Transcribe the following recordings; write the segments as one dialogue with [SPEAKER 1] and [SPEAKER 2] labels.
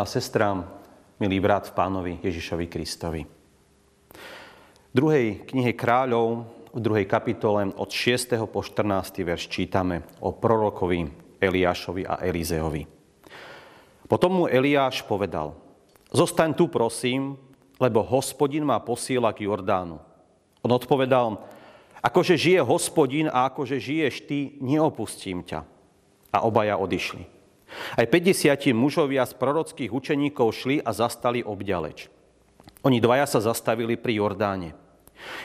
[SPEAKER 1] Milá sestra, milý brat v pánovi Ježišovi Kristovi. V druhej knihe kráľov, v druhej kapitole od 6. po 14. verš čítame o prorokovi Eliášovi a Elizeovi. Potom mu Eliáš povedal, zostaň tu prosím, lebo hospodin ma posiela k Jordánu. On odpovedal, akože žije hospodin a akože žiješ ty, neopustím ťa. A obaja odišli. Aj 50 mužovia z prorockých učeníkov šli a zastali obďaleč. Oni dvaja sa zastavili pri Jordáne.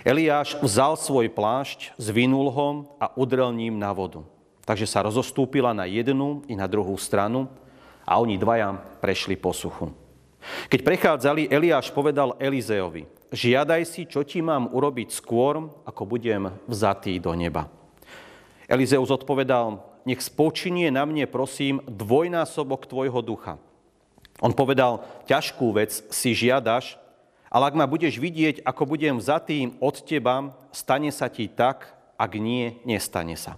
[SPEAKER 1] Eliáš vzal svoj plášť, zvinul ho a udrel ním na vodu. Takže sa rozostúpila na jednu i na druhú stranu a oni dvaja prešli po suchu. Keď prechádzali, Eliáš povedal Elizeovi, žiadaj si, čo ti mám urobiť skôr, ako budem vzatý do neba. Elizeus odpovedal, nech spočinie na mne, prosím, dvojnásobok tvojho ducha. On povedal, ťažkú vec si žiadaš, ale ak ma budeš vidieť, ako budem vzatý od teba, stane sa ti tak, ak nie, nestane sa.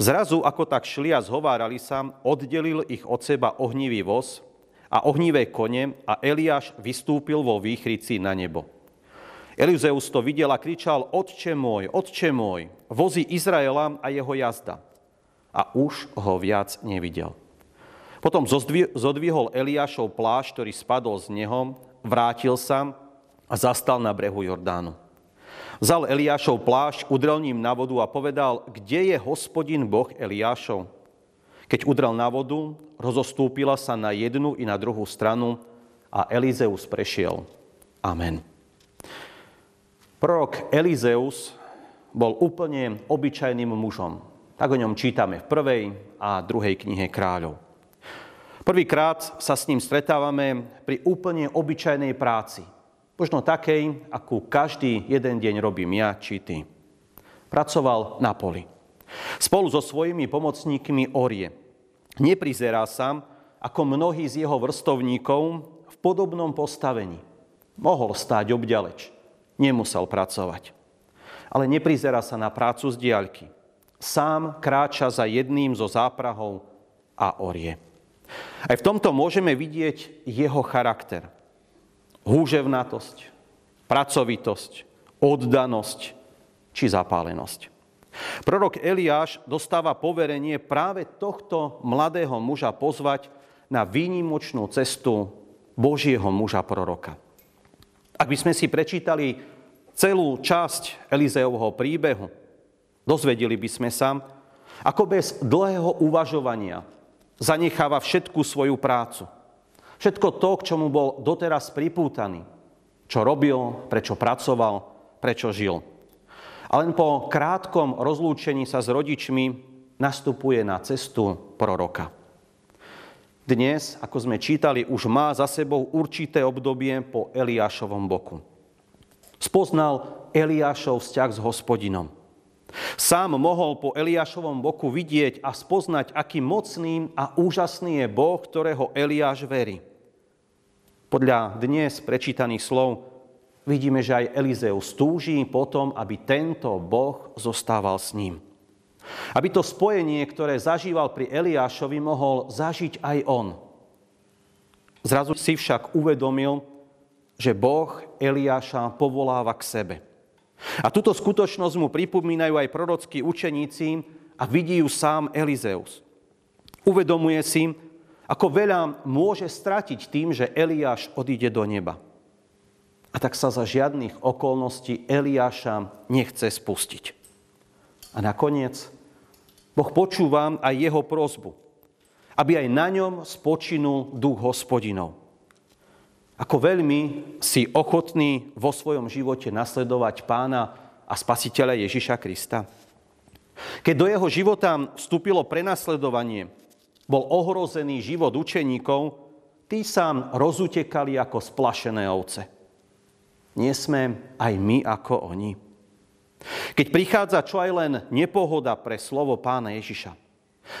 [SPEAKER 1] Zrazu, ako tak šli a zhovárali sa, oddelil ich od seba ohnivý voz a ohnivé kone a Eliáš vystúpil vo výchrici na nebo. Elizeus to videl a kričal, Otče môj, Otče môj, vozy Izraela a jeho jazda. A už ho viac nevidel. Potom zodvihol Eliášov plášť, ktorý spadol z neho, vrátil sa a zastal na brehu Jordánu. Vzal Eliášov plášť, udrel ním na vodu a povedal, kde je hospodin Boh Eliášov? Keď udrel na vodu, rozostúpila sa na jednu i na druhú stranu a Elizeus prešiel. Amen. Prorok Elizeus bol úplne obyčajným mužom. Tak o ňom čítame v prvej a druhej knihe kráľov. Prvýkrát sa s ním stretávame pri úplne obyčajnej práci. Možno takej, akú každý jeden deň robím ja či ty. Pracoval na poli. Spolu so svojimi pomocníkmi orie. Neprizerá sa, ako mnohí z jeho vrstovníkov v podobnom postavení. Mohol stáť obďaleč nemusel pracovať. Ale neprizera sa na prácu z diaľky. Sám kráča za jedným zo záprahov a orie. Aj v tomto môžeme vidieť jeho charakter. Húževnatosť, pracovitosť, oddanosť či zapálenosť. Prorok Eliáš dostáva poverenie práve tohto mladého muža pozvať na výnimočnú cestu Božieho muža proroka. Ak by sme si prečítali celú časť Elizeovho príbehu, dozvedeli by sme sa, ako bez dlhého uvažovania zanecháva všetku svoju prácu. Všetko to, k čomu bol doteraz pripútaný. Čo robil, prečo pracoval, prečo žil. A len po krátkom rozlúčení sa s rodičmi nastupuje na cestu proroka. Dnes, ako sme čítali, už má za sebou určité obdobie po Eliášovom boku. Spoznal Eliášov vzťah s hospodinom. Sám mohol po Eliášovom boku vidieť a spoznať, aký mocný a úžasný je Boh, ktorého Eliáš verí. Podľa dnes prečítaných slov vidíme, že aj Elizeus túží potom, aby tento Boh zostával s ním. Aby to spojenie, ktoré zažíval pri Eliášovi, mohol zažiť aj on. Zrazu si však uvedomil, že Boh Eliáša povoláva k sebe. A túto skutočnosť mu pripomínajú aj prorockí učeníci a vidí ju sám Elizeus. Uvedomuje si, ako veľa môže stratiť tým, že Eliáš odíde do neba. A tak sa za žiadnych okolností Eliáša nechce spustiť. A nakoniec Boh počúva aj jeho prozbu, aby aj na ňom spočinul duch hospodinov. Ako veľmi si ochotný vo svojom živote nasledovať pána a spasiteľa Ježiša Krista. Keď do jeho života vstúpilo prenasledovanie, bol ohrozený život učeníkov, tí sa rozutekali ako splašené ovce. Nie sme aj my ako oni. Keď prichádza čo aj len nepohoda pre slovo pána Ježiša,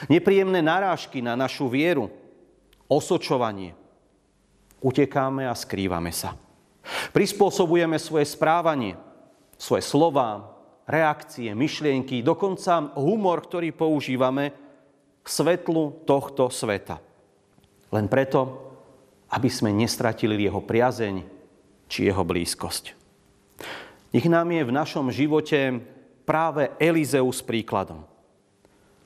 [SPEAKER 1] nepríjemné narážky na našu vieru, osočovanie, utekáme a skrývame sa. Prispôsobujeme svoje správanie, svoje slova, reakcie, myšlienky, dokonca humor, ktorý používame k svetlu tohto sveta. Len preto, aby sme nestratili jeho priazeň či jeho blízkosť. Nech nám je v našom živote práve Elizeus príkladom.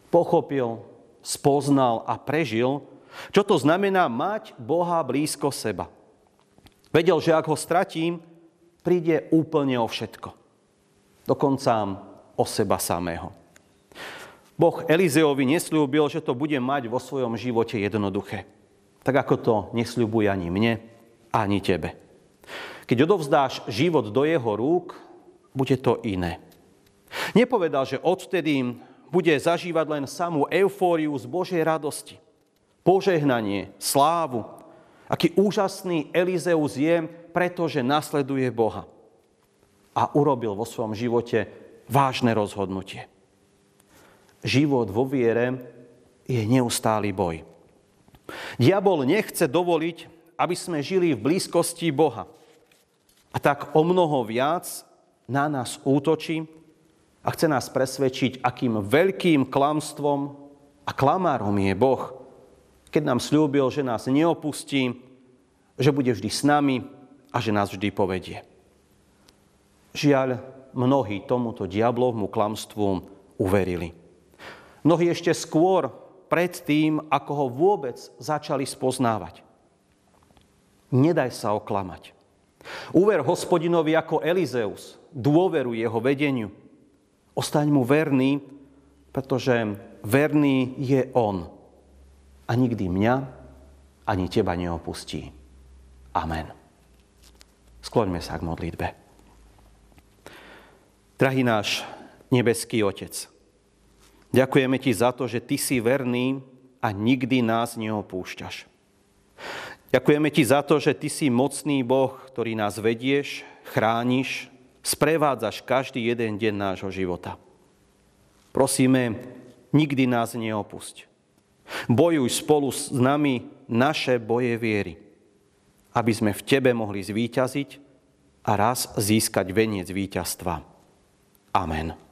[SPEAKER 1] Pochopil, spoznal a prežil, čo to znamená mať Boha blízko seba. Vedel, že ak ho stratím, príde úplne o všetko. Dokonca o seba samého. Boh Elizeovi nesľúbil, že to bude mať vo svojom živote jednoduché. Tak ako to nesľubuje ani mne, ani tebe. Keď odovzdáš život do jeho rúk, bude to iné. Nepovedal, že odtedy bude zažívať len samú eufóriu z Božej radosti, požehnanie, slávu. Aký úžasný Elizeus je, pretože nasleduje Boha. A urobil vo svojom živote vážne rozhodnutie život vo viere je neustály boj. Diabol nechce dovoliť, aby sme žili v blízkosti Boha. A tak o mnoho viac na nás útočí a chce nás presvedčiť, akým veľkým klamstvom a klamárom je Boh, keď nám slúbil, že nás neopustí, že bude vždy s nami a že nás vždy povedie. Žiaľ, mnohí tomuto diablovmu klamstvu uverili. Mnohí ešte skôr pred tým, ako ho vôbec začali spoznávať. Nedaj sa oklamať. Uver hospodinovi ako Elizeus, dôveru jeho vedeniu. Ostaň mu verný, pretože verný je on. A nikdy mňa ani teba neopustí. Amen. Skloňme sa k modlitbe. Drahý náš nebeský Otec, Ďakujeme ti za to, že ty si verný a nikdy nás neopúšťaš. Ďakujeme ti za to, že ty si mocný Boh, ktorý nás vedieš, chrániš, sprevádzaš každý jeden deň nášho života. Prosíme, nikdy nás neopusť. Bojuj spolu s nami naše boje viery, aby sme v Tebe mohli zvíťaziť a raz získať veniec víťazstva. Amen.